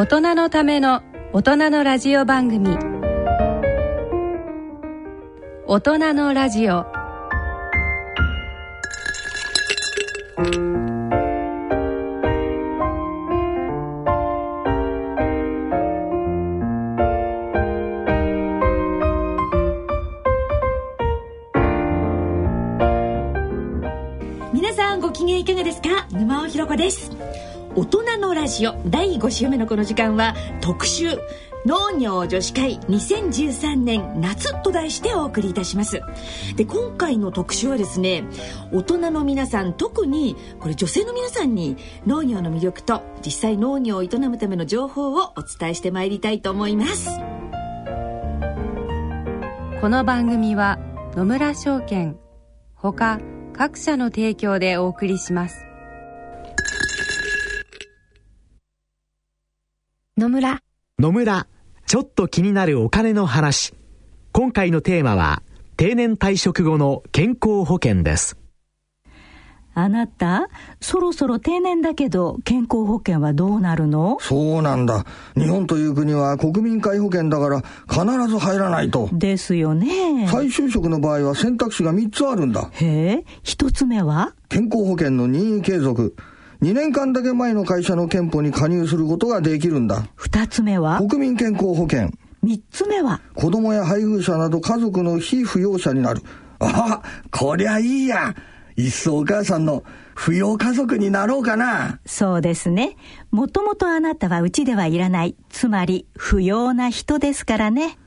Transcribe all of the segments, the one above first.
大人のための大人のラジオ番組。大人のラジオ。皆さんご機嫌いかがですか？沼尾ひろ子です。大人のラジオ第5週目のこの時間は特集農業女子会2013年夏と題してお送りいたします。で今回の特集はですね大人の皆さん特にこれ女性の皆さんに農業の魅力と実際農業を営むための情報をお伝えしてまいりたいと思います。この番組は野村証券ほか各社の提供でお送りします。野村野村、ちょっと気になるお金の話。今回のテーマは、定年退職後の健康保険です。あなた、そろそろ定年だけど、健康保険はどうなるの？そうなんだ。日本という国は国民皆保険だから必ず入らないと。ですよね。再就職の場合は選択肢が3つあるんだ。へえ、一つ目は？健康保険の任意継続。2年間だけ前の会社の憲法に加入することができるんだ。二つ目は？国民健康保険。三つ目は？子供や配偶者など家族の非扶養者になる。あ、こりゃいいや。いっそお母さんの扶養家族になろうかな。そうですね。もともとあなたはうちではいらない。つまり、不要な人ですからね。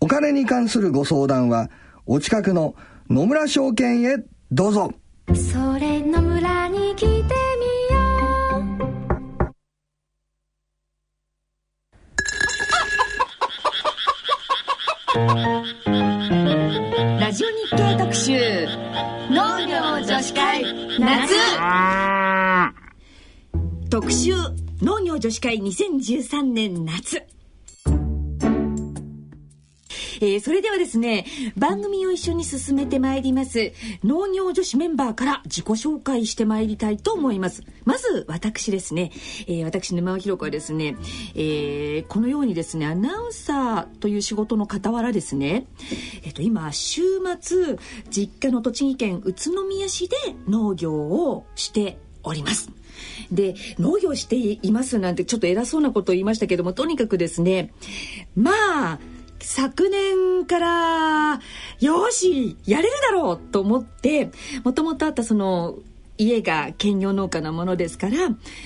お金に関するご相談は、お近くの野村証券へどうぞ。それ野村に来てみよう。ラジオ日経特集農業女子会夏。特集農業女子会2013年夏えーそれではですね、番組を一緒に進めてまいります、農業女子メンバーから自己紹介してまいりたいと思います。まず、私ですね、えー私、沼尾ひ子はですね、えーこのようにですね、アナウンサーという仕事の傍らですね、えっ、と、今、週末、実家の栃木県宇都宮市で農業をしております。で、農業していますなんてちょっと偉そうなことを言いましたけども、とにかくですね、まあ、昨年から、よし、やれるだろうと思って、もともとあったその、家が兼業農家なものですから、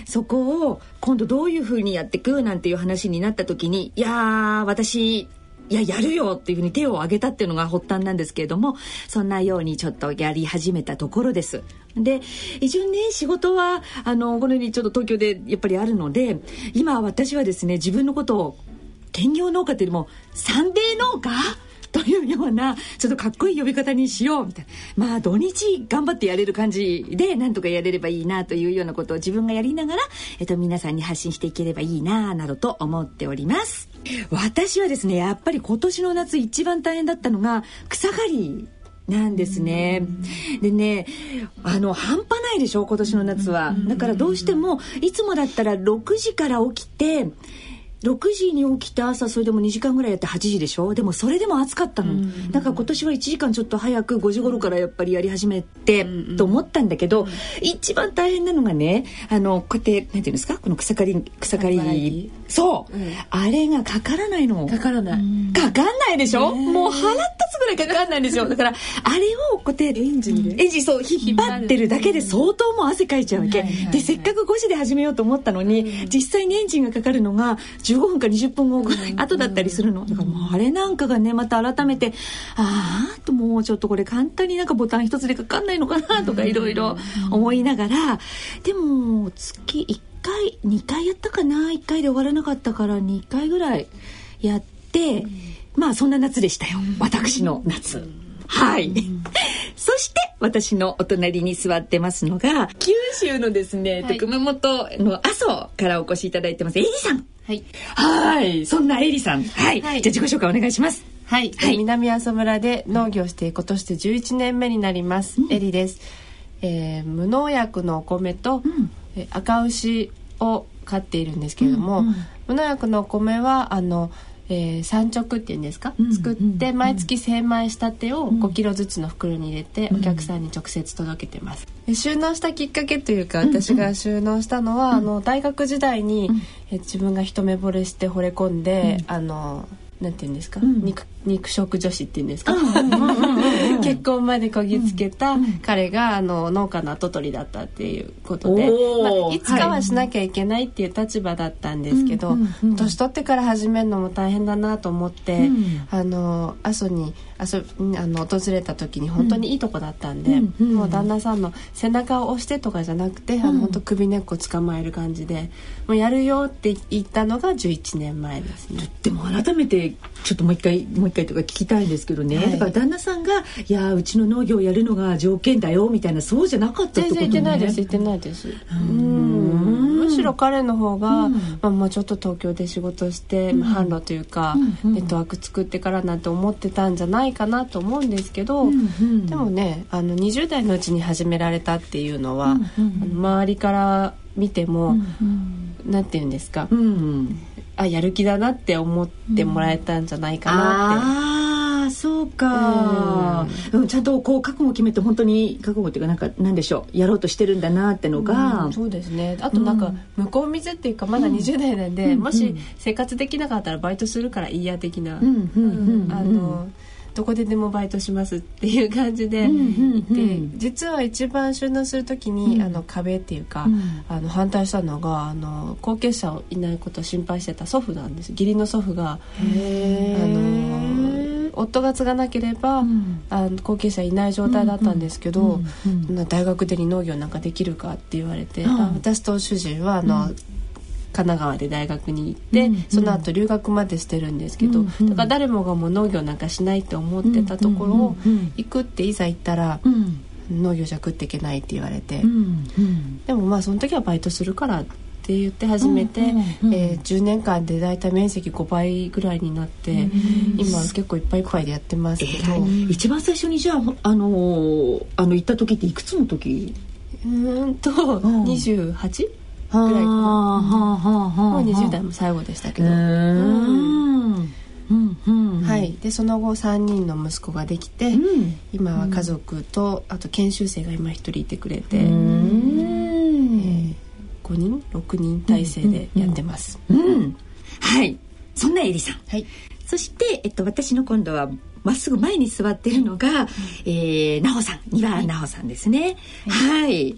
そこを今度どういうふうにやっていくなんていう話になった時に、いや、私、いや、やるよっていうふうに手を挙げたっていうのが発端なんですけれども、そんなようにちょっとやり始めたところです。で、一応ね、仕事は、あの、このようにちょっと東京でやっぱりあるので、今私はですね、自分のことを兼業農家っていうよりもサンデー農家というようなちょっとかっこいい呼び方にしようみたいなまあ土日頑張ってやれる感じでなんとかやれればいいなというようなことを自分がやりながら、えっと、皆さんに発信していければいいななどと思っております私はですねやっぱり今年の夏一番大変だったのが草刈りなんですね。でね、あの、半端ないでしょ、今年の夏は。だからどうしても、いつもだったら6時から起きて、6時に起きて朝それでも2時間ぐらいやって8時でしょ？でもそれでも暑かったの、だから今年は1時間ちょっと早く5時頃からやっぱりやり始めて、と思ったんだけど、一番大変なのがねあのこうやってなんていうんですか？この草刈り草刈り。そう、あれがかからないの。かからない。かかんないでしょ、もう腹立つぐらいかかんないんですよだからあれをこうやってエンジンで？エンジンそう引っ張ってるだけで相当もう汗かいちゃうわけ、でせっかく5時で始めようと思ったのに、実際にエンジンがかかるのが15分か20分後ぐらい後だったりするの。だからもうあれなんかがねまた改めてああともうちょっとこれ簡単になんかボタン一つでかかんないのかなとかいろいろ思いながらでも月1回2回やったかな？1回で終わらなかったから2回ぐらいやって、まあそんな夏でしたよ。私の夏。はい。そして私のお隣に座ってますのが九州のですね、はい熊本の阿蘇からお越しいただいてますエリさん。はい。はい。そんなエリさん。はい。はいじゃあ自己紹介お願いします。はい。はい南阿蘇村で農業して今年で11年目になります。エリです。えー無農薬のお米と、えー赤牛を飼っているんですけれども、うんうん無農薬のお米はあの、えー、産直っていうんですか、うん作って毎月精米したてをん。5キロずつの袋に入れてうん。お客さんに直接届けてます、で収納したきっかけというか私が収納したのは、あの大学時代に、え自分が一目惚れして惚れ込んで、あのなんていうんですか、ん。肉肉食女子っていうんですか、結婚までこぎつけた彼があの農家の跡取りだったっていうことで、まあ、いつかはしなきゃいけないっていう立場だったんですけど、年取ってから始めるのも大変だなと思って、うん。あの阿蘇に遊びあの訪れた時に本当にいいとこだったんで、もう旦那さんの背中を押してとかじゃなくて、あの本当首根っこ捕まえる感じでもうやるよって言ったのが11年前ですね。でも改めてちょっともう一回もう一回とか聞きたいんですけどね、はい。だから旦那さんが「いやうちの農業やるのが条件だよ」みたいなそうじゃなかったってことね。全然言ってないです。言ってないです。ん。うん。むしろ彼の方が、うん。まあ、もうちょっと東京で仕事して、まあ販路というか、うん。うん。ネットワーク作ってからなんて思ってたんじゃないかなと思うんですけど、うん。うん。でもねあの20代のうちに始められたっていうのは、うん。うん。あの周りから見ても、うん。なんて言うんですか、うんあやる気だなって思ってもらえたんじゃないかなって。ああそうか、うん、ちゃんとこう覚悟を決めて本当に覚悟っていうかなんかなんでしょうやろうとしてるんだなってのが、うんそうですね。あとなんか向こう水っていうかまだ20代なんで、うん。もし生活できなかったらバイトするからいいや的な、うんうんうん。うんあのどこででもバイトしますっていう感じでうんうんうん。実は一番収納する時に、うん。あの壁っていうか、うん。あの反対したのがあの後継者いないことを心配してた祖父なんです。義理の祖父が。へあーの夫が継がなければ、うん。あの後継者いない状態だったんですけど、うんうん大学でに農業なんかできるかって言われて、うん。あ私と主人はあの、神奈川で大学に行って、うんうん。その後留学までしてるんですけど、うんうんだから誰もがもう農業なんかしないって思ってたところをうんうんうん行くっていざ行ったら、うん。農業じゃ食っていけないって言われて、うんうん。でもまあその時はバイトするからって言って始めて、うんうんうんえー10年間で大体面積5倍ぐらいになって、今結構いっぱいいっぱいでやってますけど、一番最初にじゃああのーあの行った時っていくつの時？うーんと、ん。28? ぐらいかな。もう20代も最後でしたけど、うん。うんうんはい、でその後3人の息子ができて、うん。今は家族とあと研修生が今1人いてくれて、うん。5人？6人体制でやってます、うん。はい。そんなエリさん。はい。そして、えっと、私の今度はまっすぐ前に座ってるのが、えー、なほさん。庭なほさんですね。はい、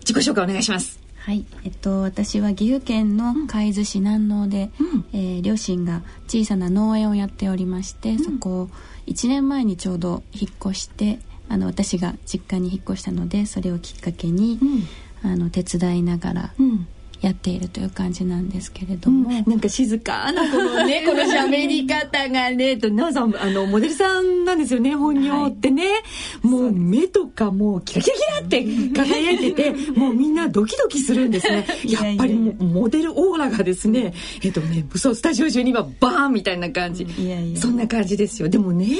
自己紹介お願いしますはい、えっと、私は岐阜県の海津市南農で、うん。えー両親が小さな農園をやっておりまして、そこを1年前にちょうど引っ越してあの私が実家に引っ越したのでそれをきっかけに、あの手伝いながらうんやっているという感じなんですけれども、なんか静かなこのね この喋り方がねとなおさんあのモデルさんなんですよね本業ってね、もう目とかもうキラキラキラって輝いてて もうみんなドキドキするんですね。やっぱりモデルオーラがですねえっとねそうスタジオ中にはバーンみたいな感じ、いやいやそんな感じですよ。でもね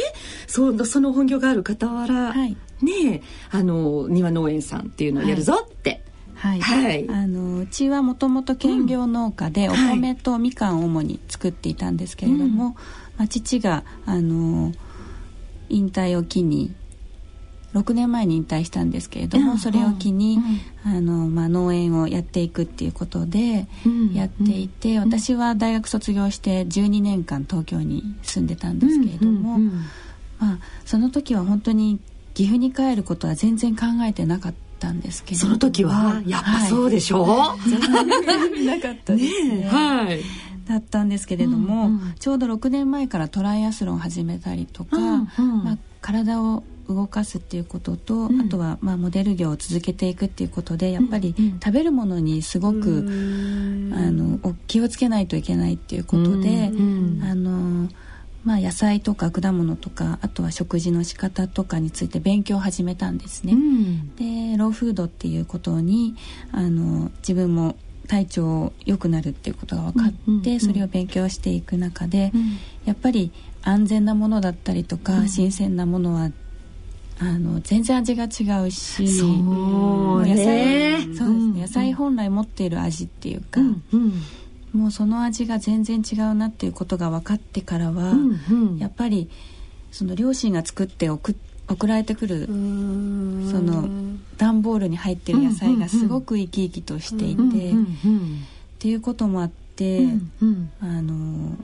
そその本業がある傍ら、はい。ねあの庭農園さんっていうのをやるぞって、はい、はい。あのうちはもともと兼業農家でおはい。米とみかんを主に作っていたんですけれども、まあ、父があの引退を機に6年前に引退したんですけれども、うん。それを機に、あのまあ、農園をやっていくっていうことでうん。やっていて、私は大学卒業して12年間東京に住んでたんですけれども、うん。うん。うん。まあ、その時は本当に岐阜に帰ることは全然考えてなかったんですけれどその時はやっぱそうでしょ、全然なかったですね。はい。だったんですけれども、うんうん。ちょうど6年前からトライアスロンを始めたりとか、うんうん。まあ、体を動かすっていうことと、うん。あとはまあモデル業を続けていくっていうことでやっぱりうんうん。食べるものにすごく、あのお気をつけないといけないっていうことで、うん。あのまあ、野菜とか果物とかあとは食事の仕方とかについて勉強を始めたんですね。うん。でローフードっていうことにあの自分も体調良くなるっていうことが分かって、うんうんうんそれを勉強していく中で、うん。やっぱり安全なものだったりとか、新鮮なものはあの全然味が違うしそう野ね菜そうですね、野菜本来持っている味っていうか、うんうんもうその味が全然違うなっていうことが分かってからは、うんうん。やっぱりその両親が作って送送られてくるその段ボールに入ってる野菜がすごく生き生きとしていて、っていうこともあって、うんうん。あの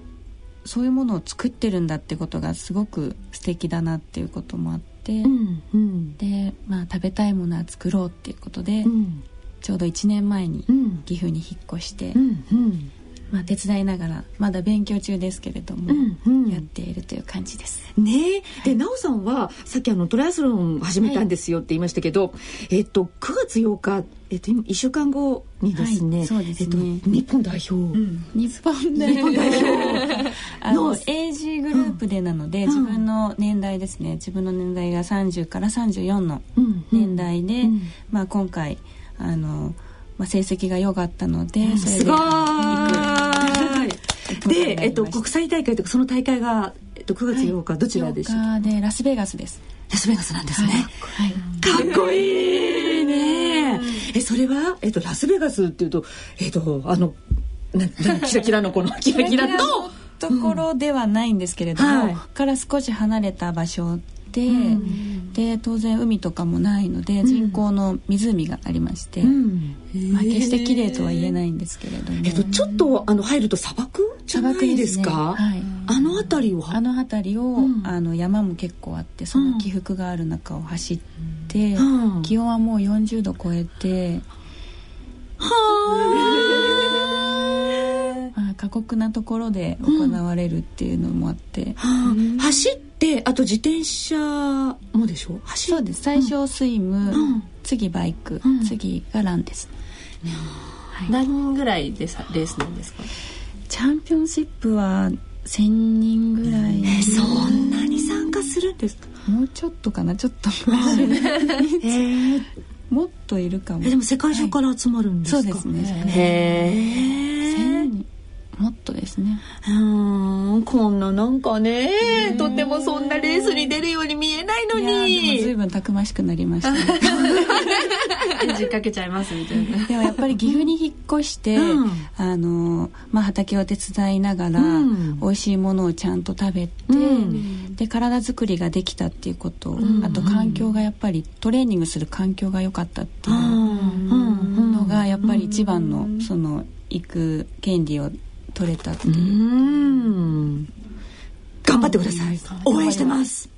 そういうものを作ってるんだってことがすごく素敵だなっていうこともあって、うんうん。で、まあ、食べたいものは作ろうっていうことで、うん。ちょうど1年前にうん。岐阜に引っ越して、うんうんまあ、手伝いながらまだ勉強中ですけれども、うんうん。やっているという感じです。ねえ、で、なおさんは、さっきあの、トライアスロン始めたんですよって言いましたけど、えっと、9月8日、えっと、今、1週間後にですね、はいそうですね。えっと、日本代表、日本代表。あの AG グループでなので、自分の年代ですね。自分の年代が30から34のうん。年代で、うん。まあ、今回あの、まあ、成績が良かったので、それすでご行くで、えっと、国際大会とか、その大会が、えっと、9月8日、どちらでしょう8日でラスベガスです。ラスベガスなんですね。はい。かっこいいね。え、それは、えっと、ラスベガスっていうと、えっと、あの、な、な、キラキラのこの、キラキラと、ところではないんですけれども、はい。から少し離れた場所で、で当然海とかもないので人工の湖がありまして、まあ、決して綺麗とは言えないんですけれども、えっと、ちょっと、あの、入ると砂漠じゃないですか？はい、あの辺りは？あの辺りを、うん。あの山も結構あってその起伏がある中を走って、うん。気温はもう40度超えて、まあ、過酷なところで行われるっていうのもあって、はあ。走ってあと自転車もでしょ？走そうです。最初スイム、うん。次バイク、うん。次がランです。何人ぐらいでさレースなんですか？チャンピオンシップは1000人ぐらい、えそんなに参加するんですか？もうちょっとかな？ちょっとへえもっといるかも。えでも世界中から集まるんですか、そうですね。へ1000え人もっとですね。うーんこんななんかねとてもそんなレースに出るように見えないのに。随分たくましくなりました。ねエンジンかけちゃいますみたいな。でもやっぱり岐阜に引っ越して、うん。あのまあ、畑を手伝いながら、うん。美味しいものをちゃんと食べて、うん。で体作りができたっていうこと、ん。あと環境がやっぱりトレーニングする環境が良かったっていううん。のがやっぱり一番のその行く権利を取れた。ってう。ん。頑張ってください。応援してます。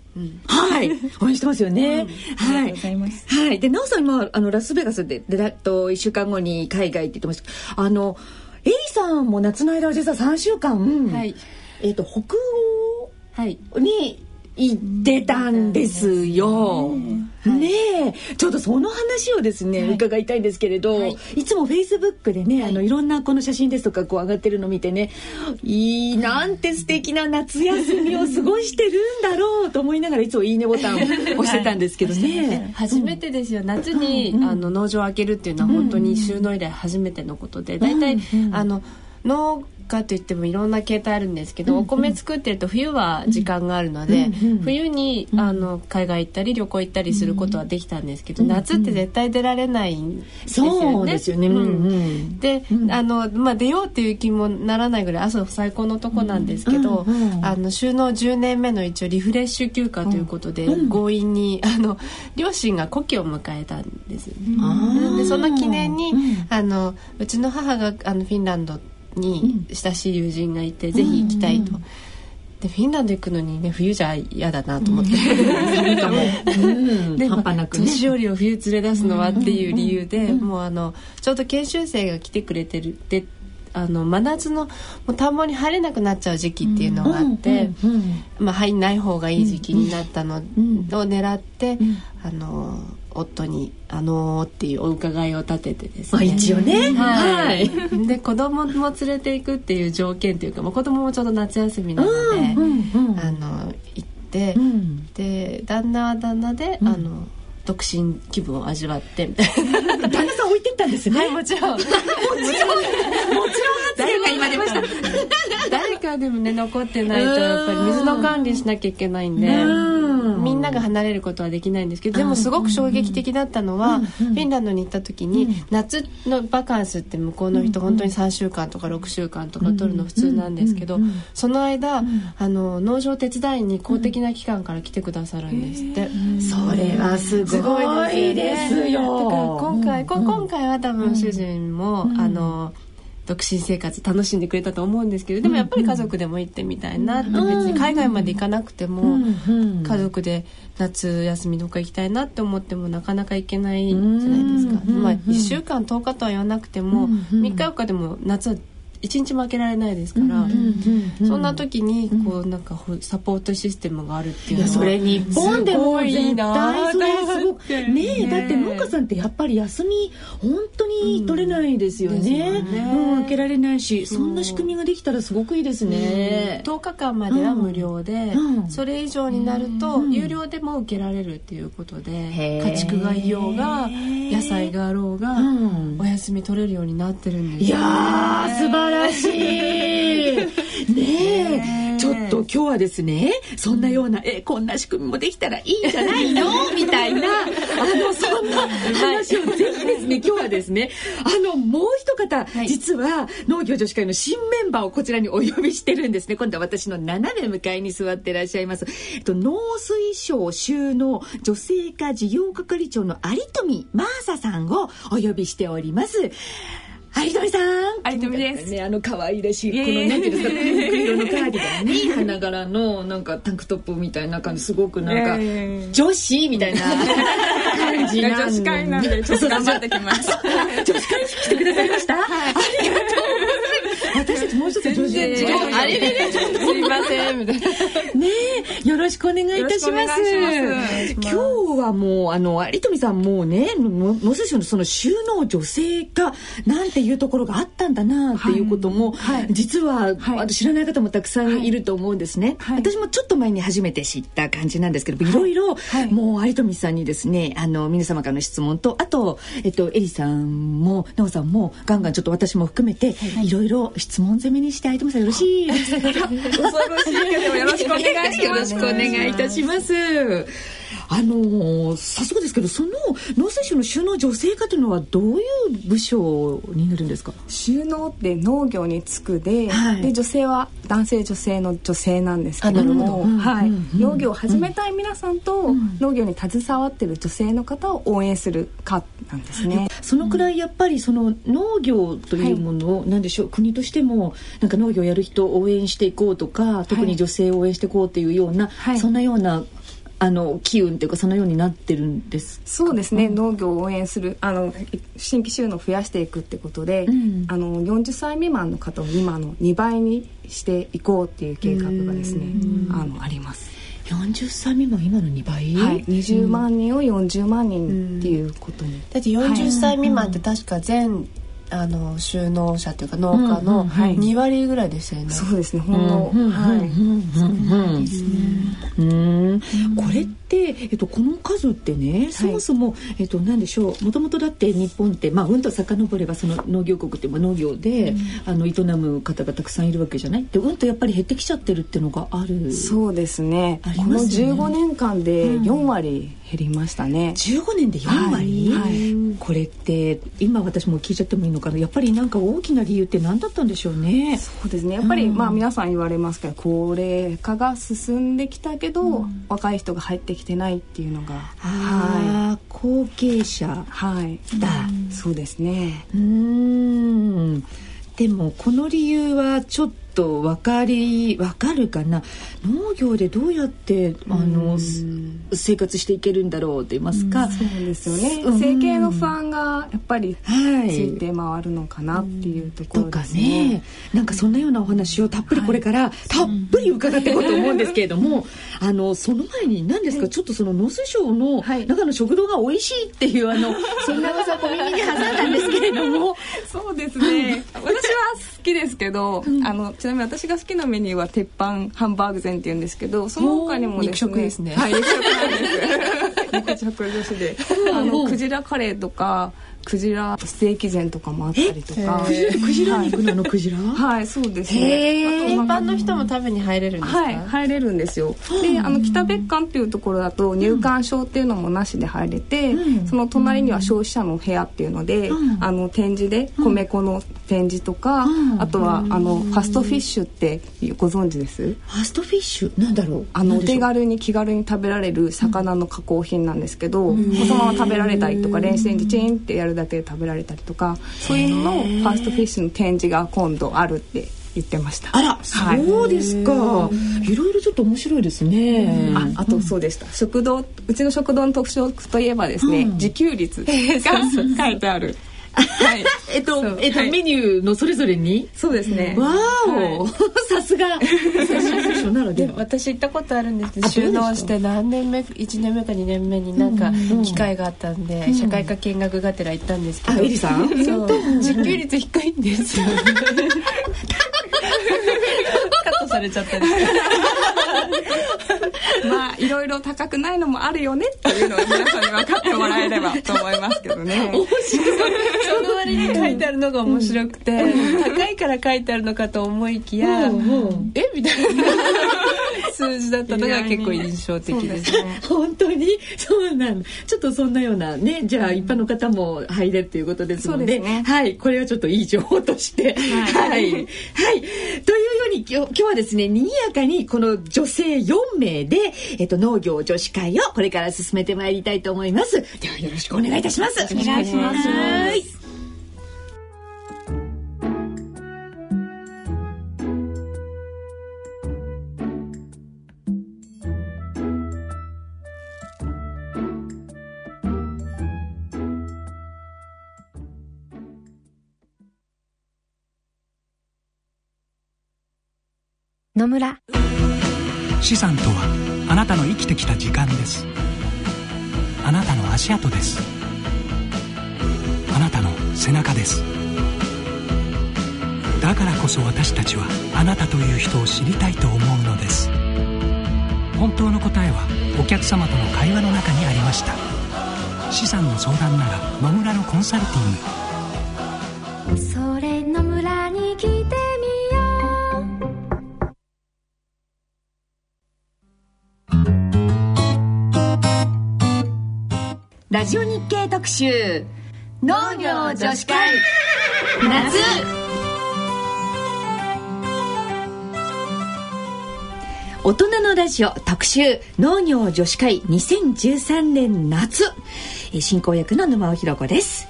はい。応援してますよね。うござい。はい。で、なおさん今、あの、ラスベガスで、で、だと、一週間後に海外って言ってました。あの、エリさんも夏の間は実は3週間、はい。えっ、と、北はい。欧に行ってたんですよ。ねえ、ちょっとその話をですね、伺いたいんですけれど、い、つもフェイスブックでね、あの、いろんなこの写真ですとかこう上がってるの見てね、いい、なんて素敵な夏休みを過ごしてるんだろうと思いながらいつもいいねボタンを押してたんですけどね。初めてですよ。夏に、あの農場を開けるっていうのは本当に収納以来初めてのことで大体、あの農家といってもいろんな形態あるんですけど、お米作ってると冬は時間があるので、冬にあの海外行ったり旅行行ったりすることはできたんですけど、夏って絶対出られないんですよね。そうですよね。うん。うん。で、あのまあ、出ようっていう気もならないぐらい朝最高のとこなんですけど、うんうんあの収納10年目の一応リフレッシュ休暇ということで、強引にあの両親が古希を迎えたんですでその記念に、うん。あのうちの母があのフィンランドに親しい友人がいて、ぜひ行きたいと。でフィンランド行くのにね冬じゃ嫌だなと思って、うん。で半端なくね。年寄りを冬連れ出すのはっていう理由で、もうあのちょうど研修生が来てくれてるであの真夏のもう田んぼに入れなくなっちゃう時期っていうのがあって、うんうんまあ、入んない方がいい時期になったのを狙って、あの夫に「あのー」っていうお伺いを立ててですまあね。一応ね。ははいい。で子供も連れていくっていう条件というか、まあ、子供もちょうど夏休みなので、うんうんあの行って、うんで旦那は旦那で、あの独身気分を味わってみたいな。旦那さん置いてったんですね。はいもちろん。もちろん。もちろん発言が今出ました。誰かでもね残ってないとやっぱり水の管理しなきゃいけないんで、うん。みんなが離れることはできないんですけどでもすごく衝撃的だったのは、フィンランドに行った時に、夏のバカンスって向こうの人、本当に3週間とか6週間とか取るの普通なんですけど、その間、あの農場手伝いに公的な機関から来てくださるんですって。それはすごいですよ。だから今回、こ今回は多分主人も、あの独身生活楽しんでくれたと思うんですけどでもやっぱり家族でも行ってみたいなって、別に海外まで行かなくても、家族で夏休みどっか行きたいなって思ってもなかなか行けないじゃないですか、まあ、1週間10日とは言わなくても、3日4日でも夏は一日も開けられないですから、そんな時にこうなんかほサポートシステムがあるっていうのはそれ日本でも絶対それすごくねえだって農家さんってやっぱり休み本当に取れないですよね,、ですよね。うん受けられないしそんな仕組みができたらすごくいいですね、10日間までは無料で、うん。それ以上になると有料でも受けられるっていうことで家畜がいようが野菜があろうが、うん。お休み取れるようになってるんですいやー素晴らしい ねえ。ちょっと今日はですねそんなようなえこんな仕組みもできたらいいんじゃないの？みたいな。あのそんな話をぜひですね今日はですねあのもう一方、実は農業女子会の新メンバーをこちらにお呼びしてるんですね。今度は私の斜め向かいに座ってらっしゃいます、えっと、農水省収納女性化事業係長の有富真麻さんをお呼びしております有富さん。有富です。ね、あの可愛らしい、この、なんていうんですか、ピンク色のカーディガンに、花柄の、なんかタンクトップみたいな感じ、すごくなんか、女子みたいな 感じな。女子会なんでちょっと頑張ってきます。女子会に来てくださいました。ありがとうござい。う一つ女子全然違うあれれれちょっと。すいませんみたいなねえよろしくお願いいたします。今日はもう、あの、有富さんもうね、の農水省のその収納女性化なんていうところがあったんだなっていうことも、はい。実は、はい。知らない方もたくさんい。ると思うんですね、はい。私もちょっと前に初めて知った感じなんですけど、い。ろいろ、はい。もう有富さんにですね、あの、皆様からの質問と、あと、えっと、エリさんも、なおさんも、ガンガンちょっと私も含めて、いろいろ質問攻めにして、有富さんよろしいですか？恐ろしい。けどよろしくお願いします。よろしくお願いいたします。あのー早速ですけどその農水省の収納女性化というのはどういう部署になるんですか？収納って農業に就くで,、はい。で女性は男性女性の女性なんですけれど。も、どうんはいうんうん農業を始めたい皆さんと、農業に携わってる女性の方を応援する会なんですね。そのくらいやっぱりその農業というものを、なんでしょう国としてもなんか農業をやる人を応援していこうとか特に女性を応援していこうというような、はい。そんなようなあの機運というかそのようになってるんですそうですね、農業を応援するあの新規収納を増やしていくってことで、うん。あの40歳未満の方を今の2倍にしていこうっていう計画がですねあのあります。40歳未満今の2倍、はい、20万人を40万人っていうことに、だって40歳未満って確か全、あの収納者というか農家のはい。2割ぐらいですよね、そうですねほんの、うん。はい、うん。これって、えっと、この数ってね、そもそも、えっと、なんでしょう。もともとだって日本って、まあ、うんと遡ればその農業国ってまあ農業で、あの営む方がたくさんいるわけじゃないでうんとやっぱり減ってきちゃってるっていうのがある。そうですね。ありこのますよね。15年間で4割減りましたね、15年で4割、はい。はこれって今私も聞いちゃってもいいのかな？やっぱりなんか大きな理由って何だったんでしょうね。そうですね。やっぱり、まあ皆さん言われますけど高齢化が進んできたけど、若い人が入ってきてないっていうのがはあー後継者いはいだ。そうですね。うーん。でもこの理由はちょっと分かり分かるかな？農業でどうやってあのす生活していけるんだろうと言いますか、そうですよね。うん。生計の不安がやっぱりはい。ついて回るのかなっていうとことろかですね。ね。なんかそんなようなお話をたっぷりこれからたっぷり伺っていこうと思うんですけれども、あのその前に何ですか、ちょっとその農水省のはい。中の食堂が美味しいっていうあのそんな噂を小耳に挟んだんですけれども。そうですね。私は好きですけど、あのちなみに私が好きなメニューは鉄板ハンバーグ膳っていうんですけどその他にもですね肉食ですね。はい肉食なんです。肉食女子で。あのクジラカレーとかクジラステーキ膳とかもあったりとか。クジラクジラ肉なのクジラ？はいそうですへねー一般の人も食べに入れるんですか、はい入れるんですよ。であの北別館っていうところだと入館証っていうのもなしで入れて、その隣には消費者の部屋っていうので、あの展示で米粉の展示とか、あとはあのファストフィッシュってご存知です？ファストフィッシュ？なんだろう？あのお手軽に気軽に食べられる魚の加工品なんですけど、そのまま食べられたりとか電子レンジチンってやるだけで食べられたりとかそういうののファストフィッシュの展示が今度あるって言ってました。あらはい。そうですか、い、ろいろちょっと面白いですね、ああとそうでした、食堂うちの食堂の特徴といえばですね、自給率が 書いてあるはい。えっとえっと、はい。メニューのそれぞれに？そうですね。わーお、さすが。私行ったことあるんですけど収納して何年目1年目か2年目になんか機会があったんで、社会科見学がてら行ったんですけど。あエリさん？そう。自給率低いんですよ。カットされちゃったりいろいろ高くないのもあるよねっていうのを皆さんに分かってもらえればと思いますけどね。その割に書いてあるのが面白くて、高いから書いてあるのかと思いきや、えみたいな数字だったのが結構印象的ですね。本当に？そうなんだ。ちょっとそんなようなねじゃあ一般の方も入れるということですのでそうですね。はい。これはちょっといい情報として。はい、はい。というように今日今日はですね賑やかにこの女性4名で、えっと、農業女子会をこれから進めてまいりたいと思います。ではよろしくお願いいたします。お願いします野村。資産とはあなたの生きてきた時間です。あなたの足跡です。あなたの背中です。だからこそ私たちはあなたという人を知りたいと思うのです。本当の答えはお客様との会話の中にありました。資産の相談なら野村のコンサルティングラジオ日経特集。農業女子会。夏。大人のラジオ特集。農業女子会。2013年夏。進行役の沼尾ひろ子です。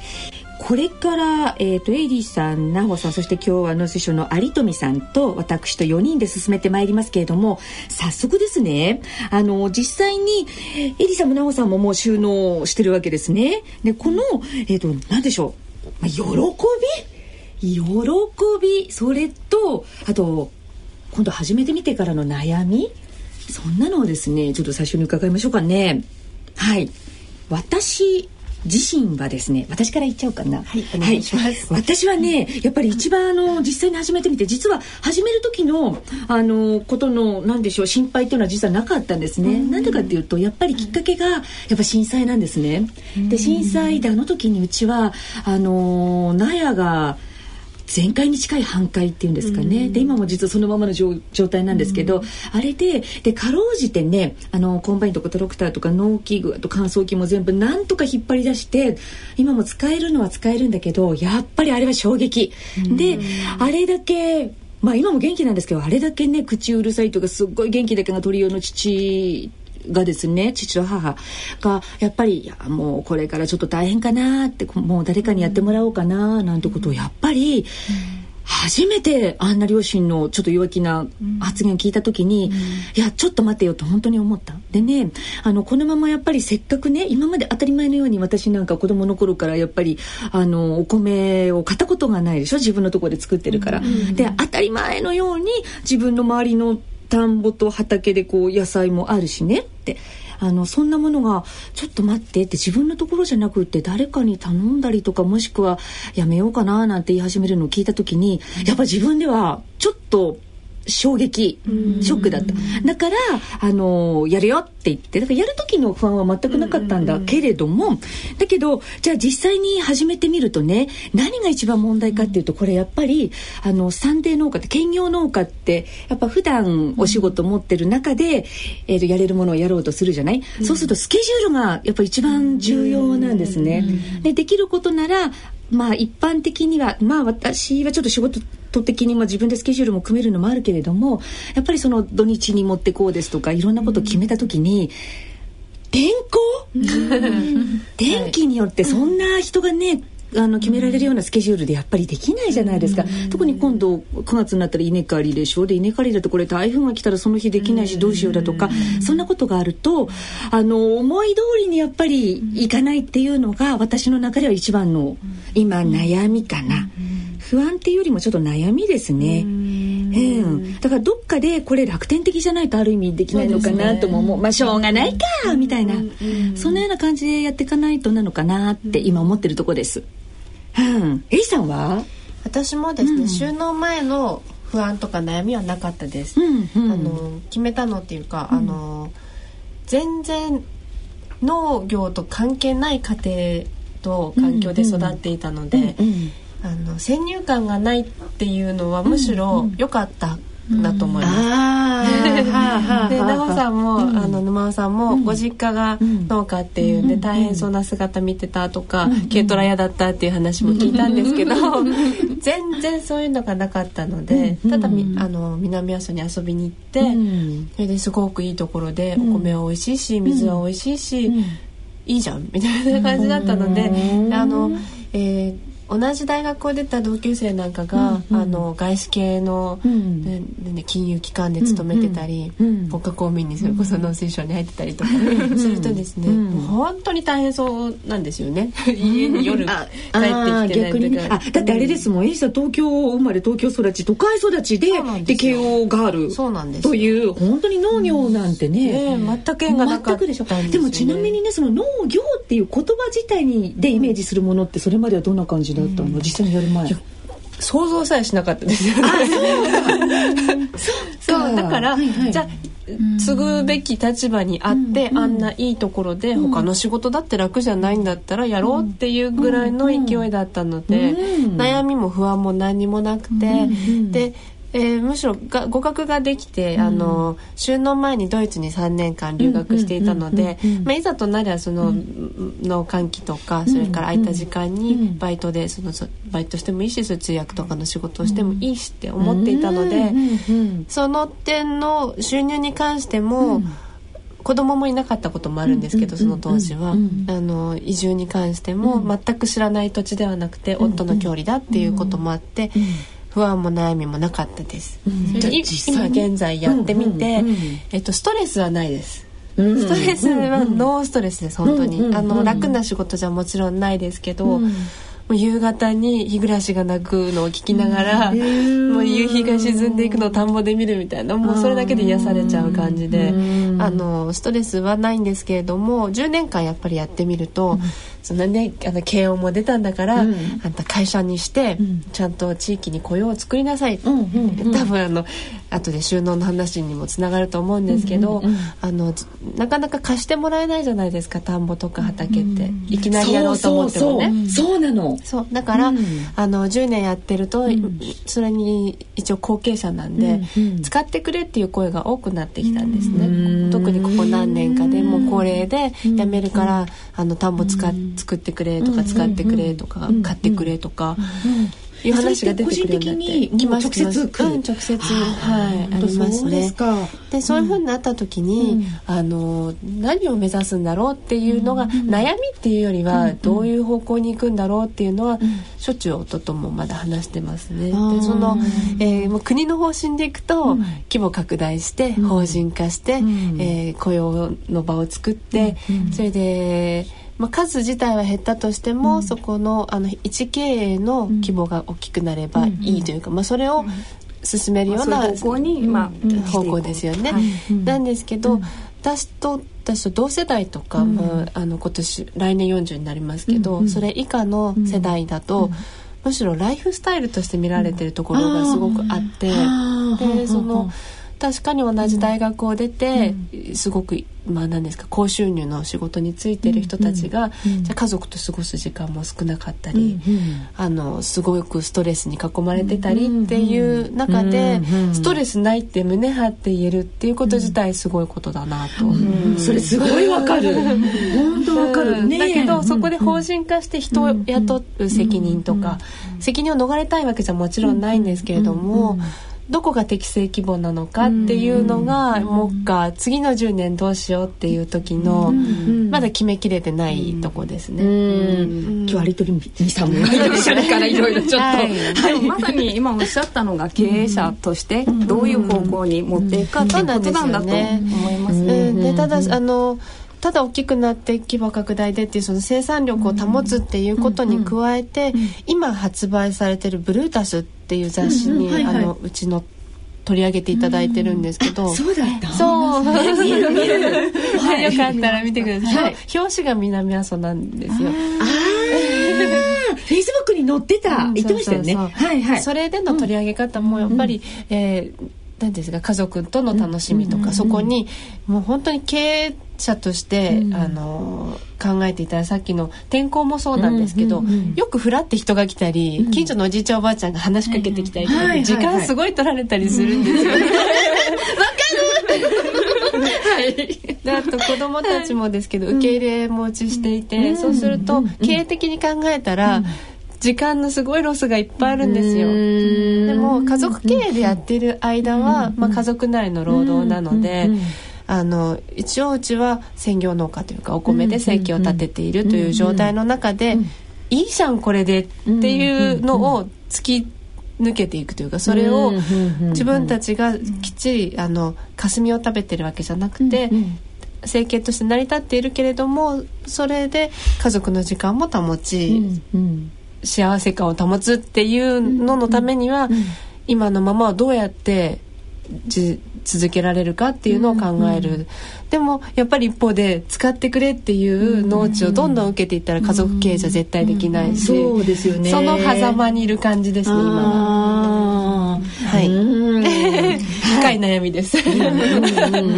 これから、えー、とエイリーさん、ナホさんそして今日は農水省の有富さんと私と4人で進めてまいりますけれども早速ですねあの実際にエイリーさんもナホさんももう収納してるわけですね。でこの、えー、と何でしょう、ま、喜び？喜び？それとあと今度始めてみてからの悩み？そんなのをですねちょっと最初に伺いましょうかね。はい。私自身はですね私から言っちゃおうかな。はいお願いします。私はねやっぱり一番あの実際に始めてみて実は始める時のあのことのなんでしょう心配っていうのは実はなかったんですね。なんでかっていうとやっぱりきっかけがやっぱ震災なんですね。で震災であの時にうちはあの納屋が全壊に近い半壊っていうんですかね、で今も実はそのままの状状態なんですけど、あれででかろうじてねあのコンバインとかトラクターとか農機具あと乾燥機も全部なんとか引っ張り出して今も使えるのは使えるんだけどやっぱりあれは衝撃、であれだけまあ今も元気なんですけどあれだけね口うるさいとかすっごい元気だけが鳥用の父がですね父と母がやっぱりいやもうこれからちょっと大変かなってもう誰かにやってもらおうかななんてことをやっぱり、初めてあんな両親のちょっと弱気な発言を聞いた時に、いやちょっと待てよと本当に思った。でねあのこのままやっぱりせっかくね今まで当たり前のように私なんか子供の頃からやっぱりあのお米を買ったことがないでしょ？自分のところで作ってるから、で当たり前のように自分の周りの田んぼと畑でこう野菜もあるしねって。あのそんなものがちょっと待ってって自分のところじゃなくって誰かに頼んだりとかもしくはやめようかななんて言い始めるのを聞いた時にやっぱ自分ではちょっと衝撃ショックだった。だからあのやるよって言ってだからやる時の不安は全くなかったんだけれどもだけどじゃあ実際に始めてみるとね何が一番問題かっていうとこれやっぱりあのサンデー農家って兼業農家ってやっぱ普段お仕事持ってる中で、えー、とやれるものをやろうとするじゃない、そうするとスケジュールがやっぱ一番重要なんですね。でできることならまあ一般的にはまあ私はちょっと仕事的にも自分でスケジュールも組めるのもあるけれどもやっぱりその土日に持ってこうですとかいろんなことを決めた時に、天候天気によってそんな人がねあの決められるようなスケジュールでやっぱりできないじゃないですか、特に今度9月になったら稲刈りでしょで稲刈りだとこれ台風が来たらその日できないしどうしようだとか、そんなことがあるとあの思い通りにやっぱりいかないっていうのが私の中では一番の今悩みかな、不安っていうよりもちょっと悩みですね。うん、だからどっかでこれ楽天的じゃないとある意味できないのかなとも思う、ね、まあしょうがないかみたいな、そんなような感じでやっていかないとなのかなって今思ってるとこです。うん、エリさんは？私もですね、うん、収納前の不安とか悩みはなかったです。うんうん、あの決めたのっていうか、あの全然農業と関係ない家庭と環境で育っていたので、あの先入観がないっていうのはむしろ良かっただと思います。で、奈穂さんも、あの沼尾さんも、ご実家が農家っていうんで、大変そうな姿見てたとか、軽トラ屋だったっていう話も聞いたんですけど、全然そういうのがなかったので、ただあの南阿蘇に遊びに行って、それですごくいいところでお米は美味しいし、水は美味しいし、いいじゃんみたいな感じだったので、あの、えー同じ大学を出た同級生なんかが、うんうん、あの外資系の、うん、ね、金融機関で勤めてたり、うんうん、国家公務員にそれこそ農水省に入ってたりとか、するとですね、もう本当に大変そうなんですよね。家に夜帰ってきてないとか、ね、あだってあれですもん、エリさん東京生まれ東京育ち都会育ちでで慶応がある。そうなんですという本当に農業なんてね、うん、全く縁がなかったでしょでもちなみにねその農業っていう言葉自体にでイメージするものってそれまではどんな感じだったの、実際にやる前。想像さえしなかったですよね。そう。だから、はいはい、じゃあ継ぐべき立場にあって、あんないいところで、他の仕事だって楽じゃないんだったらやろうっていうぐらいの勢いだったので、悩みも不安も何もなくて、でえー、むしろが語学ができて、うん、あの収納前にドイツに3年間留学していたのでいざとなりゃその、うん、の換気とかそれから空いた時間にバイトでそのバイトしてもいいしそ通訳とかの仕事をしてもいいしって思っていたので、その点の収入に関しても、子供もいなかったこともあるんですけど、その当時は、あの移住に関しても全く知らない土地ではなくて、夫の郷里だっていうこともあって。不安も悩みもなかったです。うん、今現在やってみて、えっとストレスはないです。ストレスはノーストレスです本当に、あの楽な仕事じゃもちろんないですけど、もう夕方に日暮らしが鳴くのを聞きながら、もう夕日が沈んでいくのを田んぼで見るみたいなもうそれだけで癒されちゃう感じで、あのストレスはないんですけれども10年間やっぱりやってみると、そのねあの慶応も出たんだから、あんた会社にして、ちゃんと地域に雇用を作りなさい、多分あの後で収納の話にもつながると思うんですけど、あのなかなか貸してもらえないじゃないですか田んぼとか畑って、いきなりやろうと思ってもね。そうなの。そう。だから、うん、あの10年やってると、うん、それに一応後継者なんで、うんうん、使ってくれっていう声が多くなってきたんですね、特にここ何年かでもう高齢で辞めるから、あの田んぼ使っ作ってくれとか使ってくれとか、買ってくれとか。いう話が出てくるようになってきま直接うん、直接はいありますねでそういうふうになった時に、あの何を目指すんだろうっていうのが、悩みっていうよりは、どういう方向に行くんだろうっていうのは、しょっちゅう夫ともまだ話してますねでその、えー、もう国の方針でいくと、規模拡大して法人化して、えー、雇用の場を作って、それでまあ、数自体は減ったとしても、うん、そこのあの一経営の規模が大きくなればいいというか、まあ、それを進めるような、方向に、まあ、方向ですよね。はい、なんですけど、私と私と同世代とか、まあ、あの今年来年40になりますけど、それ以下の世代だと、むしろライフスタイルとして見られてるところがすごくあって、でその確かに同じ大学を出て、すごくまあ何ですか高収入の仕事に就いてる人たちが、じゃあ家族と過ごす時間も少なかったり、あのすごくストレスに囲まれてたりっていう中で、ストレスないって胸張って言えるっていうこと自体すごいことだなと。それすごいわかる。本当わかる。ねだけどそこで法人化して人を雇う責任とか、責任を逃れたいわけじゃもちろん。ないんですけれども、どこが適正規模なのかっていうのが、もっか次の10年どうしようっていう時の、まだ決めきれてないとこですね。今日はリトルミさんも いらっしからいろいろちょっと、はい。でもまさに今おっしゃったのが経営者としてどういう方向に持っていくかっていうことなんだと思いますね。うん、でただあのただ大きくなって規模拡大でっていうその生産力を保つっていうことに加えて、今発売されてる「ブルータス」っていう雑誌に、うんうんはいはい。あのうちの取り上げていただいてるんですけど、そうだった。そう。見る見る。はい よかったら見てください、はい。表紙が南阿蘇なんですよ。ああフェイスブックに載ってた、うん言ってましたよね。そうそうそう。はいはい。それでの取り上げ方もやっぱり、えーなんですか家族との楽しみとか、そこにもう本当に経営者として、あの考えていたらさっきの天候もそうなんですけど、よくふらって人が来たり、近所のおじいちゃんおばあちゃんが話しかけてきたりとかで、はいはいはい。時間すごい取られたりするんですよね。であと子供たちもですけど、受け入れ持ちしていて、そうすると経営的に考えたら、時間のすごいロスがいっぱいあるんですよ。でも家族経営でやってる間は、まあ、家族内の労働なので、あの一応うちは専業農家というかお米で生計を立てているという状態の中で、いいじゃんこれでっていうのを突き抜けていくというかそれを自分たちがきっちりあの霞を食べてるわけじゃなくて、生計として成り立っているけれどもそれで家族の時間も保ち、幸せ感を保つっていうののためには、今のままをどうやってじ続けられるかっていうのを考える、でもやっぱり一方で使ってくれっていう農地をどんどん受けていったら家族経営じゃ絶対できないし、そうですよね。その狭間にいる感じですね今は。い。うん。深い悩みです。うんうんうんうん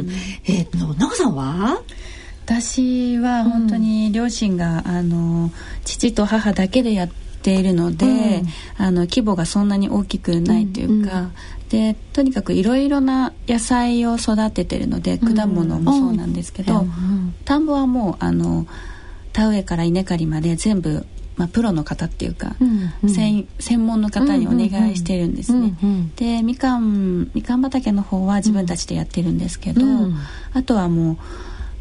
うんえっと奈緒さんは？私は本当に両親が、あの父と母だけでやっているので、あの規模がそんなに大きくないというか、でとにかくいろいろな野菜を育ててるので、果物もそうなんですけど、田んぼはもうあの田植えから稲刈りまで全部、まあ、プロの方っていうか、専専門の方にお願いしてるんですね。でみかんみかん畑の方は自分たちでやってるんですけど、あとはもう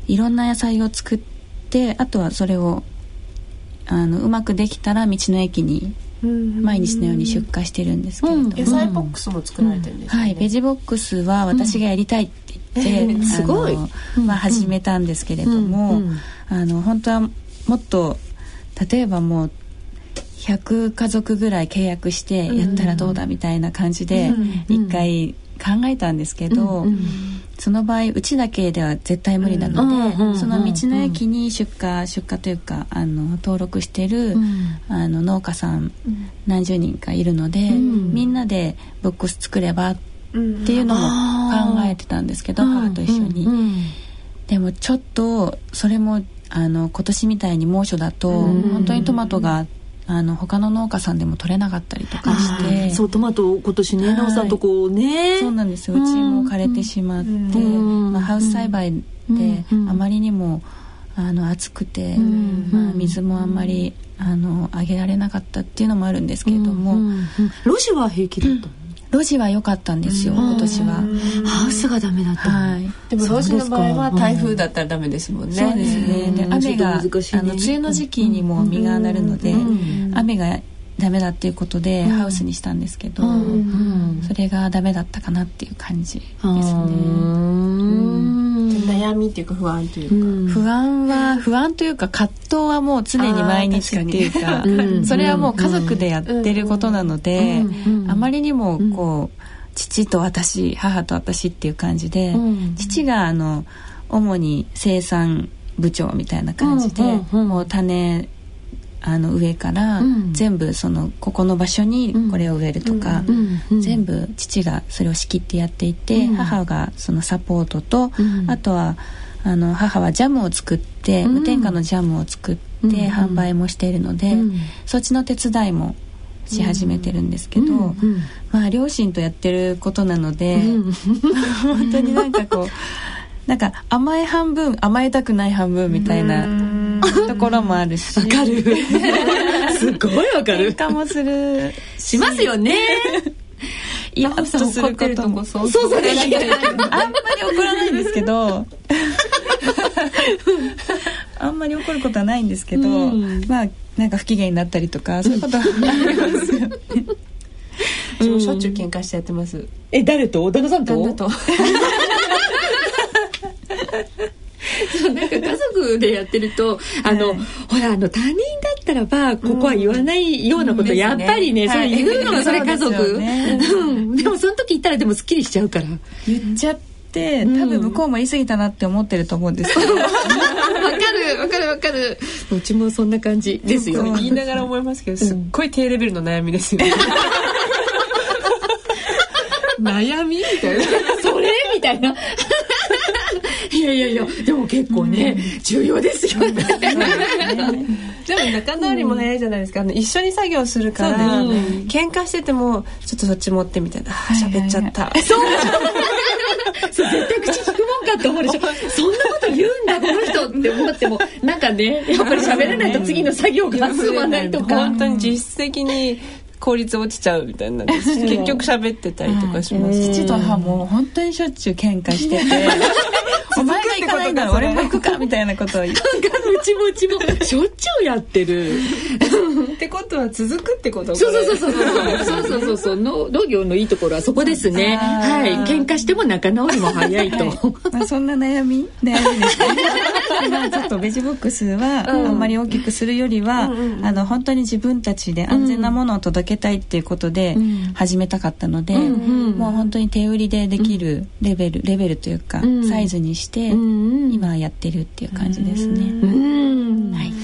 いろんな野菜を作ってあとはそれをあのうまくできたら道の駅に毎日のように出荷してるんですけれども、野菜ボックスも作られてるんですよね。はい、ベジボックスは私がやりたいって言って、うん。すごい。まあ、始めたんですけれども、あの本当はもっと例えばもう100家族ぐらい契約してやったらどうだみたいな感じで一回考えたんですけど、その場合うちだけでは絶対無理なので、その道の駅に出荷出荷というかあの登録してる、あの農家さん何十人かいるので、みんなでボックス作ればっていうのも考えてたんですけど、母と一緒に。でもちょっとそれもあの今年みたいに猛暑だと、本当にトマトがあの他の農家さんでも取れなかったりとかして。そうトマト今年ね奈緒さんとこうね。そうなんですよ。うちも枯れてしまって、まあ、ハウス栽培であまりにもあの暑くて、まあ、水もあんまりあのあげられなかったっていうのもあるんですけれども、路地は平気だったの？路地は良かったんですよ、今年は。ハウスがダメだったのはい。でもロジの場合は台風だったらダメですもんね。そうですね。で雨が、ねあの梅雨の時期にも実がなるので、雨がダメだっていうことでハウスにしたんですけど、それがダメだったかなっていう感じですね。悩みっていうか不安というか、不安は不安というか葛藤はもう常に毎日っていうかそれはもう家族でやってることなので、あまりにもこう父と私母と私っていう感じで、父があの主に生産部長みたいな感じで、もう種あの上から全部そのここの場所にこれを植えるとか、全部父がそれを仕切ってやっていて、母がそのサポートと、あとはあの母はジャムを作って、無添加のジャムを作って販売もしているので、そっちの手伝いもし始めてるんですけど、まあ両親とやってることなので、本当になんかこうなんか甘え半分甘えたくない半分みたいなところもあるしわかる。すごいわかる。喧嘩もする。しますよね。イラッとすることも。そうそうそう。あんまり怒らないんですけど。あんまり怒ることはないんですけど、まあなんか不機嫌になったりとかそういうことはありますよね。うちもしょっちゅう喧嘩してやってます。え誰と？旦那さんと？旦那と そうなんか家族でやってるとあの、ほらあの他人だったらばここは言わないようなこと、やっぱりね、それ言うのがそれ家族、うん、でもその時言ったらでもすっきりしちゃうから。言っちゃって多分向こうも言い過ぎたなって思ってると思うんですけど、わかるわかるわかる。うちもそんな感じですよ。言いながら思いますけどすっごい低レベルの悩みですよね。悩み？みたいなそれ？みたいないやいやいやでも結構ね、重要ですよね。でも仲直りも早いじゃないですか。あの一緒に作業するから、そうです。喧嘩しててもちょっとそっち持ってみたいな。喋っちゃった、そう。絶対口聞くもんかって思うでしょ。そんなこと言うんだこの人って思っても。なんかねやっぱり喋らないと次の作業が進まないとか。本当に実質的に効率落ちちゃうみたいな結局喋ってたりとかします、父と母も本当にしょっちゅう喧嘩してて お前が行かないなら俺も行くかみたいなことを言ってうちもうちも。しょっちゅうやってる。ってことは続くってことそうそうそうそう。そうそうそうそうそう。の農業のいいところはそこですね。はい。喧嘩しても仲直りも早いと。まあそんな悩み？悩みですね。まあちょっとベジボックスはあんまり大きくするよりは、あの本当に自分たちで安全なものを届けたいっていうことで始めたかったので、もう本当に手売りでできるレベル、レベルというか、サイズにして、今やってるっていう感じですね。うん。はい